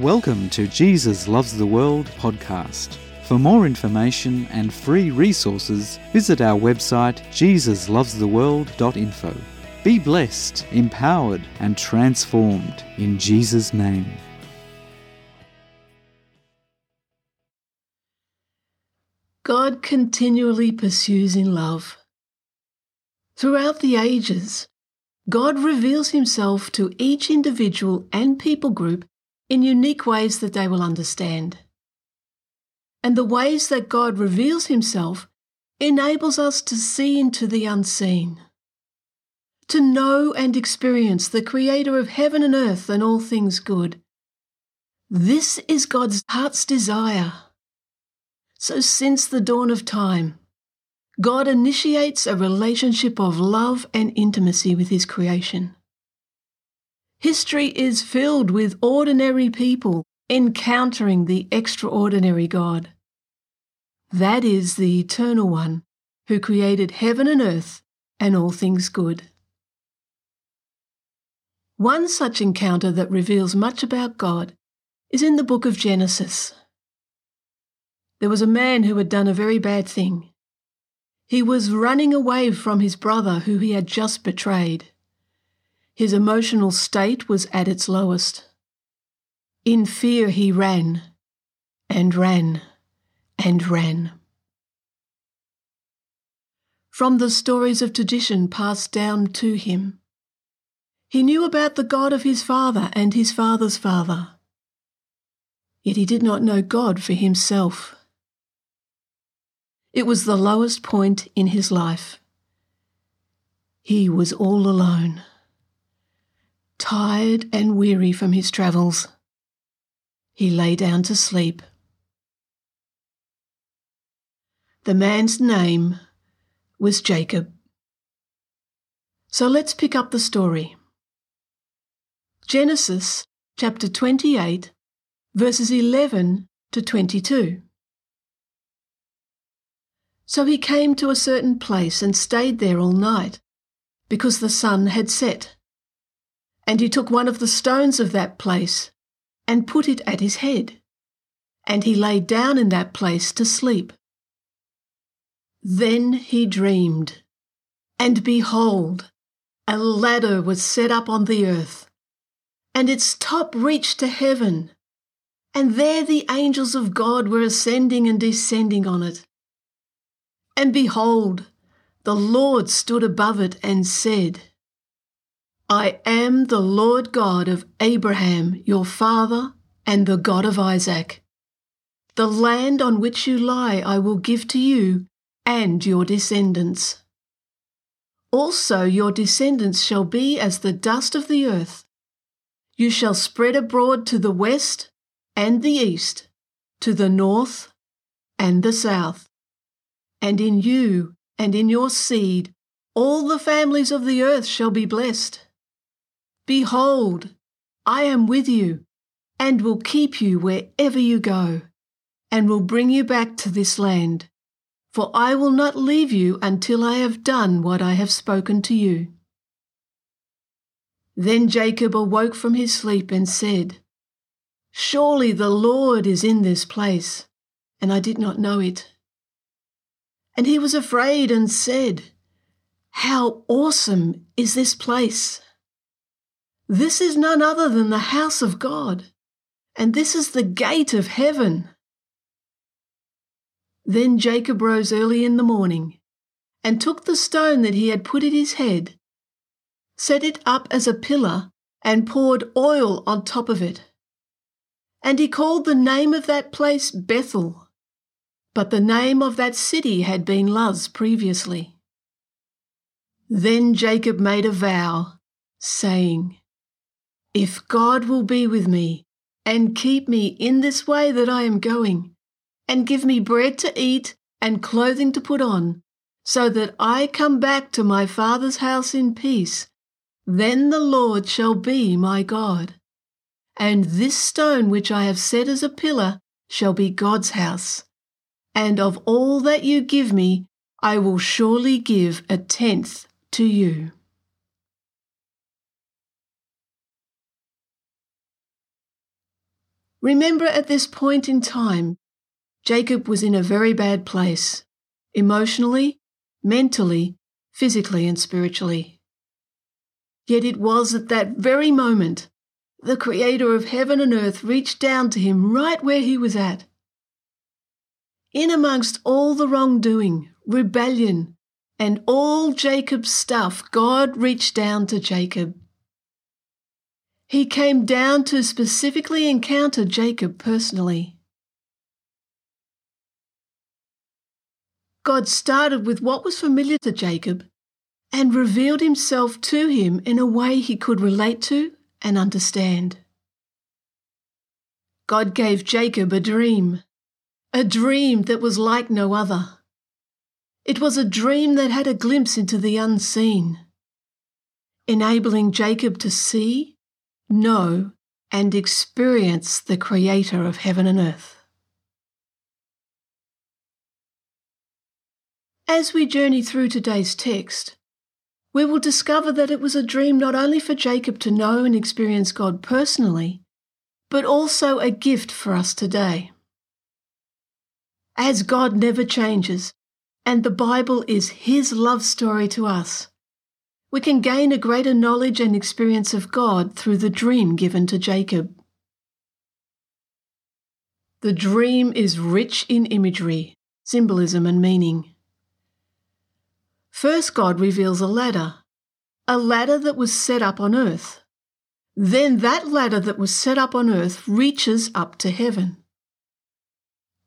Welcome to Jesus Loves the World podcast. For more information and free resources, visit our website jesuslovestheworld.info. Be blessed, empowered, and transformed in Jesus' name. God continually pursues in love. Throughout the ages, God reveals himself to each individual and people group in unique ways that they will understand. And the ways that God reveals himself enables us to see into the unseen, to know and experience the Creator of heaven and earth and all things good. This is God's heart's desire. So, since the dawn of time, God initiates a relationship of love and intimacy with His creation. History is filled with ordinary people encountering the extraordinary God. That is the Eternal One who created heaven and earth and all things good. One such encounter that reveals much about God is in the book of Genesis. There was a man who had done a very bad thing. He was running away from his brother who he had just betrayed. His emotional state was at its lowest. In fear, he ran and ran and ran. From the stories of tradition passed down to him, he knew about the God of his father and his father's father. Yet he did not know God for himself. It was the lowest point in his life. He was all alone tired and weary from his travels. He lay down to sleep. The man's name was Jacob. So let's pick up the story. Genesis chapter 28, verses 11 to 22. So he came to a certain place and stayed there all night, because the sun had set. And he took one of the stones of that place and put it at his head. And he lay down in that place to sleep. Then he dreamed, and behold, a ladder was set up on the earth, and its top reached to heaven, and there the angels of God were ascending and descending on it. And behold, the Lord stood above it and said, I am the Lord God of Abraham, your father, and the God of Isaac. The land on which you lie I will give to you and your descendants. Also your descendants shall be as the dust of the earth. You shall spread abroad to the west and the east, to the north and the south. And in you and in your seed all the families of the earth shall be blessed. Behold, I am with you, and will keep you wherever you go, and will bring you back to this land. For I will not leave you until I have done what I have spoken to you. Then Jacob awoke from his sleep and said, Surely the Lord is in this place, and I did not know it. And he was afraid and said, How awesome is this place! This is none other than the house of God, and this is the gate of heaven. Then Jacob rose early in the morning, and took the stone that he had put at his head, set it up as a pillar, and poured oil on top of it. And he called the name of that place Bethel, but the name of that city had been Luz previously. Then Jacob made a vow, saying, if God will be with me and keep me in this way that I am going, and give me bread to eat and clothing to put on, so that I come back to my Father's house in peace, then the Lord shall be my God. And this stone which I have set as a pillar shall be God's house. And of all that you give me, I will surely give a tenth to you. Remember, at this point in time, Jacob was in a very bad place, emotionally, mentally, physically, and spiritually. Yet it was at that very moment the Creator of heaven and earth reached down to him right where he was at. In amongst all the wrongdoing, rebellion, and all Jacob's stuff, God reached down to Jacob. He came down to specifically encounter Jacob personally. God started with what was familiar to Jacob and revealed himself to him in a way he could relate to and understand. God gave Jacob a dream, a dream that was like no other. It was a dream that had a glimpse into the unseen, enabling Jacob to see, know, and experience the Creator of heaven and earth. As we journey through today's text, we will discover that it was a dream not only for Jacob to know and experience God personally, but also a gift for us today. As God never changes, and the Bible is His love story to us, we can gain a greater knowledge and experience of God through the dream given to Jacob. The dream is rich in imagery, symbolism, and meaning. First, God reveals a ladder, a ladder that was set up on earth. Then that ladder that was set up on earth reaches up to heaven.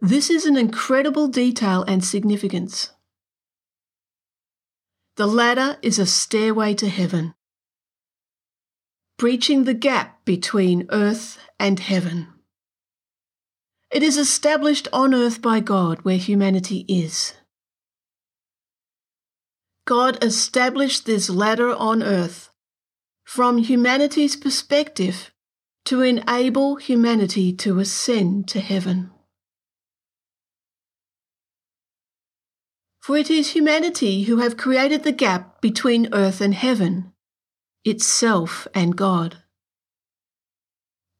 This is an incredible detail and significance. The ladder is a stairway to heaven, breaching the gap between earth and heaven. It is established on earth by God where humanity is. God established this ladder on earth from humanity's perspective to enable humanity to ascend to heaven. For it is humanity who have created the gap between earth and heaven, itself and God.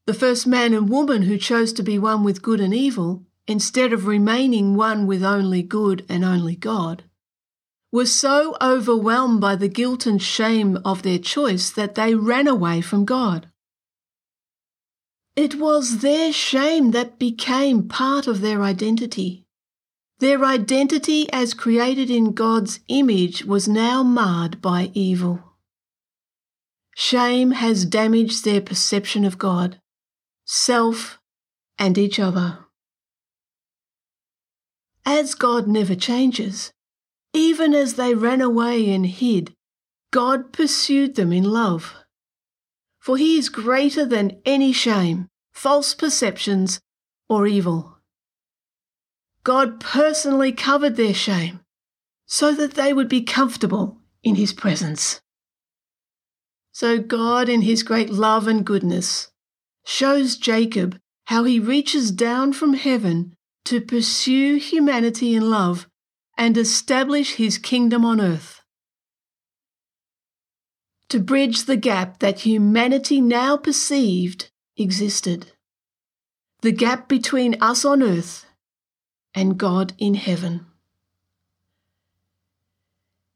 The first man and woman who chose to be one with good and evil, instead of remaining one with only good and only God, were so overwhelmed by the guilt and shame of their choice that they ran away from God. It was their shame that became part of their identity. Their identity as created in God's image was now marred by evil. Shame has damaged their perception of God, self, and each other. As God never changes, even as they ran away and hid, God pursued them in love. For he is greater than any shame, false perceptions, or evil. God personally covered their shame so that they would be comfortable in his presence. So God, in his great love and goodness, shows Jacob how he reaches down from heaven to pursue humanity in love and establish his kingdom on earth. To bridge the gap that humanity now perceived existed. The gap between us on earth and God in heaven.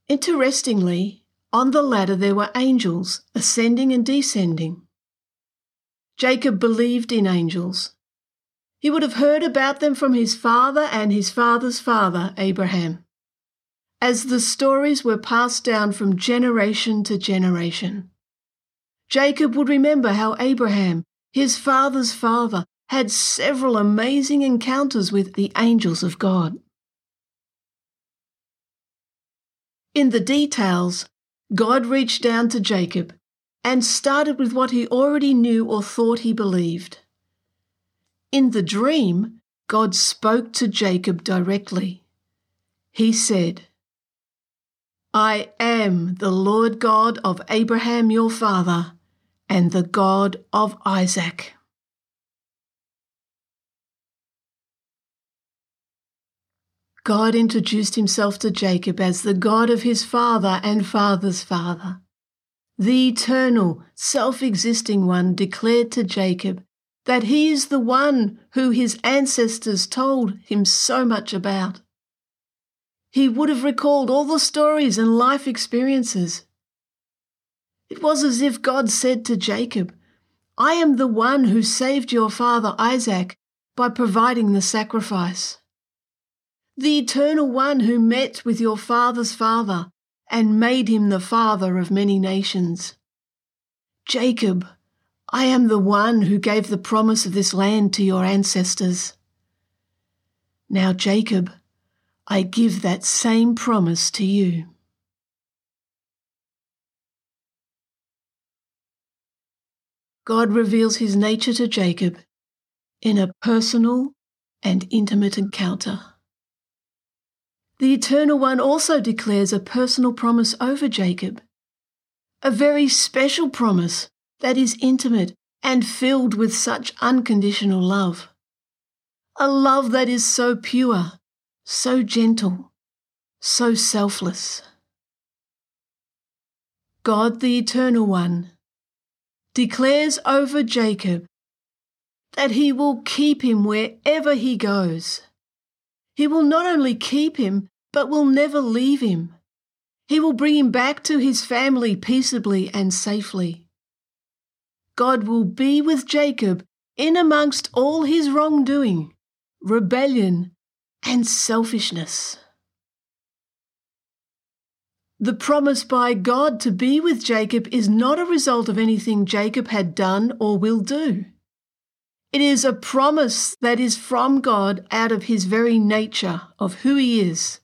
Interestingly, on the ladder there were angels ascending and descending. Jacob believed in angels he would have heard about them from his father and his father's father, Abraham, as the stories were passed down from generation to generation. Jacob would remember how Abraham, his father's father, had several amazing encounters with the angels of God. In the details, God reached down to Jacob and started with what he already knew or thought he believed. In the dream, God spoke to Jacob directly. He said, I am the Lord God of Abraham your father and the God of Isaac. God introduced himself to Jacob as the God of his father and father's father. The eternal, self existing one declared to Jacob that he is the one who his ancestors told him so much about. He would have recalled all the stories and life experiences. It was as if God said to Jacob, I am the one who saved your father Isaac by providing the sacrifice. The eternal one who met with your father's father and made him the father of many nations. Jacob, I am the one who gave the promise of this land to your ancestors. Now, Jacob, I give that same promise to you. God reveals his nature to Jacob in a personal and intimate encounter. The Eternal One also declares a personal promise over Jacob, a very special promise that is intimate and filled with such unconditional love. A love that is so pure, so gentle, so selfless. God the Eternal One declares over Jacob that he will keep him wherever he goes. He will not only keep him, but will never leave him. He will bring him back to his family peaceably and safely. God will be with Jacob in amongst all his wrongdoing, rebellion, and selfishness. The promise by God to be with Jacob is not a result of anything Jacob had done or will do. It is a promise that is from God out of his very nature of who he is.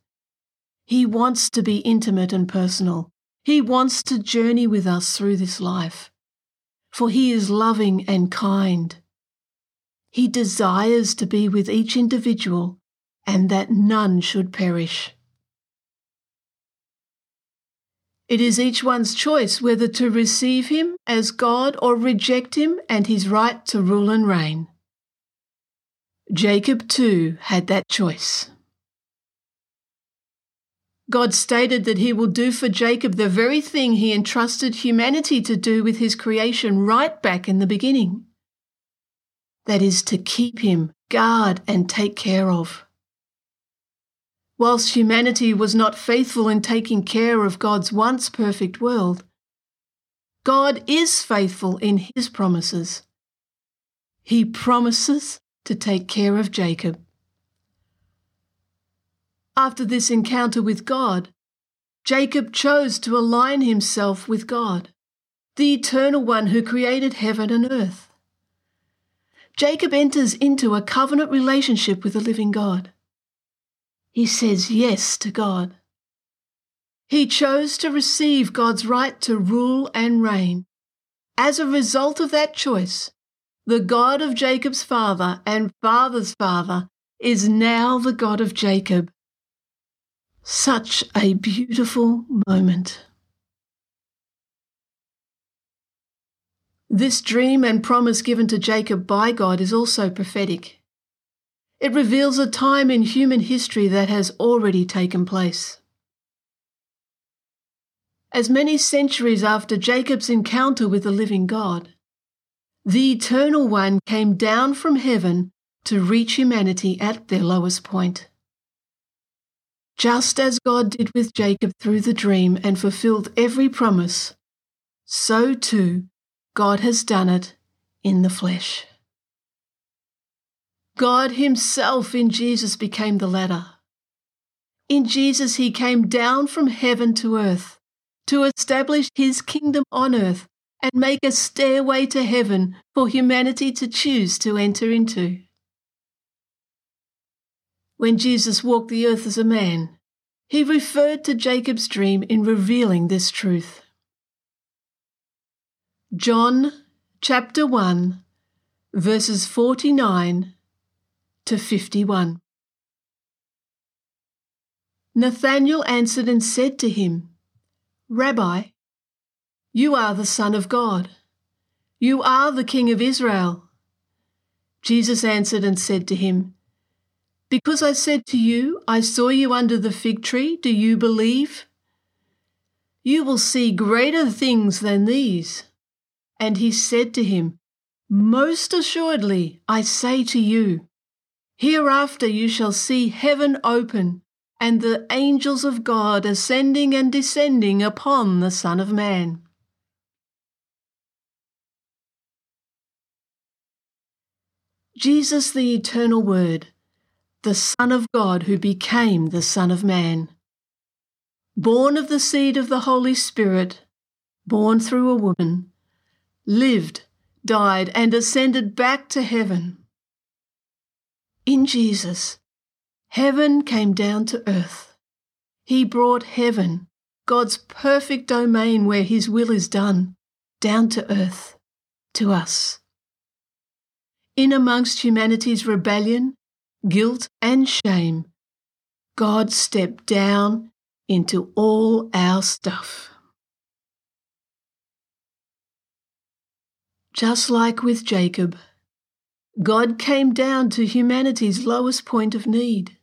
He wants to be intimate and personal. He wants to journey with us through this life for he is loving and kind. He desires to be with each individual and that none should perish. It is each one's choice whether to receive him as God or reject him and his right to rule and reign. Jacob too had that choice. God stated that he will do for Jacob the very thing he entrusted humanity to do with his creation right back in the beginning. That is, to keep him, guard, and take care of. Whilst humanity was not faithful in taking care of God's once perfect world, God is faithful in his promises. He promises to take care of Jacob. After this encounter with God, Jacob chose to align himself with God, the Eternal One who created heaven and earth. Jacob enters into a covenant relationship with the living God. He says yes to God. He chose to receive God's right to rule and reign. As a result of that choice, the God of Jacob's father and father's father is now the God of Jacob such a beautiful moment. This dream and promise given to Jacob by God is also prophetic. It reveals a time in human history that has already taken place. As many centuries after Jacob's encounter with the living God, the Eternal One came down from heaven to reach humanity at their lowest point. Just as God did with Jacob through the dream and fulfilled every promise, so too God has done it in the flesh. God Himself in Jesus became the ladder. In Jesus, He came down from heaven to earth to establish His kingdom on earth and make a stairway to heaven for humanity to choose to enter into. When Jesus walked the earth as a man, he referred to Jacob's dream in revealing this truth. John chapter 1, verses 49 to 51. Nathanael answered and said to him, Rabbi, you are the Son of God. You are the King of Israel. Jesus answered and said to him, because I said to you, I saw you under the fig tree, do you believe? You will see greater things than these. And he said to him, Most assuredly, I say to you, hereafter you shall see heaven open and the angels of God ascending and descending upon the Son of Man. Jesus, the eternal Word, the Son of God who became the Son of Man, born of the seed of the Holy Spirit, born through a woman, lived, died, and ascended back to heaven. In Jesus, Heaven came down to earth. He brought heaven, God's perfect domain where His will is done, down to earth, to us. In amongst humanity's rebellion, guilt, and shame, God stepped down into all our stuff. Just like with Jacob, God came down to humanity's lowest point of need.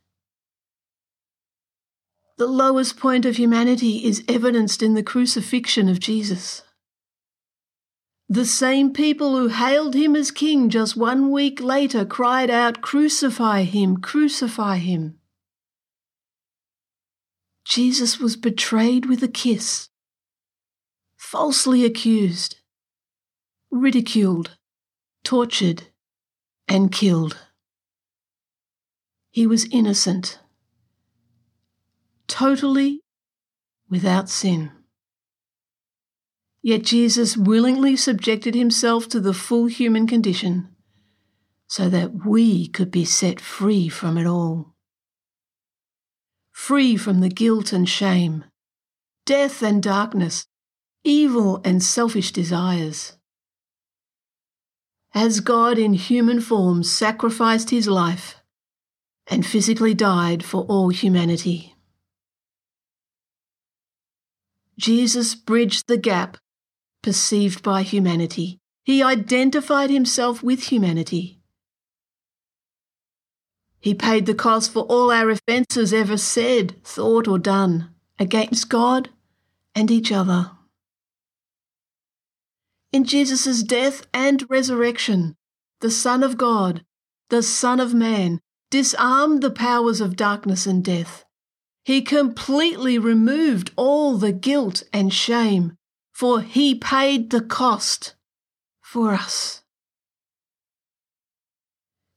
The lowest point of humanity is evidenced in the crucifixion of Jesus. The same people who hailed him as king just one week later cried out, Crucify him, crucify him. Jesus was betrayed with a kiss, falsely accused, ridiculed, tortured, and killed. He was innocent totally without sin. Yet Jesus willingly subjected himself to the full human condition so that we could be set free from it all. Free from the guilt and shame, death and darkness, evil and selfish desires. As God in human form sacrificed his life and physically died for all humanity. Jesus bridged the gap perceived by humanity. He identified himself with humanity. He paid the cost for all our offences ever said, thought, or done against God and each other. In Jesus' death and resurrection, the Son of God, the Son of Man, disarmed the powers of darkness and death he completely removed all the guilt and shame, for he paid the cost for us.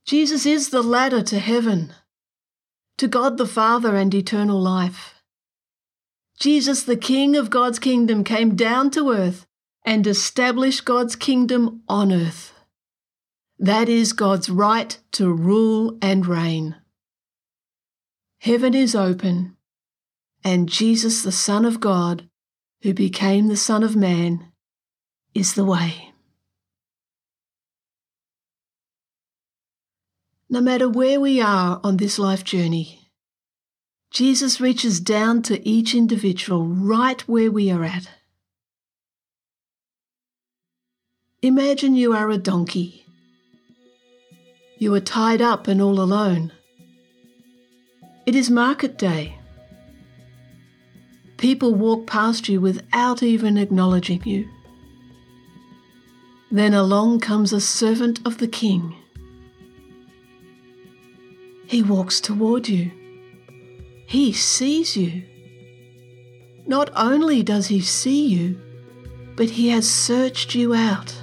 Jesus is the ladder to heaven, to God the Father and eternal life. Jesus, the King of God's kingdom, came down to earth and establish God's kingdom on earth. That is God's right to rule and reign. Heaven is open and Jesus, the Son of God, who became the Son of Man, is the way. No matter where we are on this life journey, Jesus reaches down to each individual right where we are at. Imagine you are a donkey. You are tied up and all alone. It is market day. People walk past you without even acknowledging you. Then along comes a servant of the king. He walks toward you. He sees you. Not only does he see you, but he has searched you out.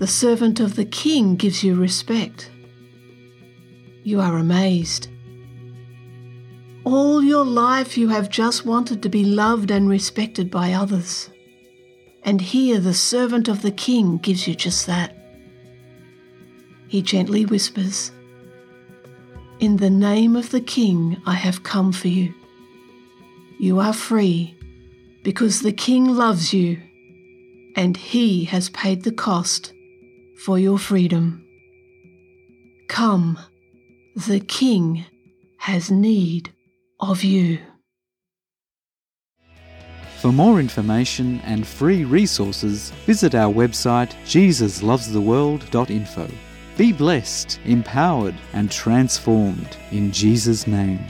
The servant of the king gives you respect. You are amazed. All your life you have just wanted to be loved and respected by others. And here the servant of the king gives you just that. He gently whispers, In the name of the king I have come for you. You are free because the king loves you and he has paid the cost for your freedom. Come, the king has need of you. For more information and free resources, visit our website jesuslovestheworld.info. Be blessed, empowered, and transformed in Jesus' name.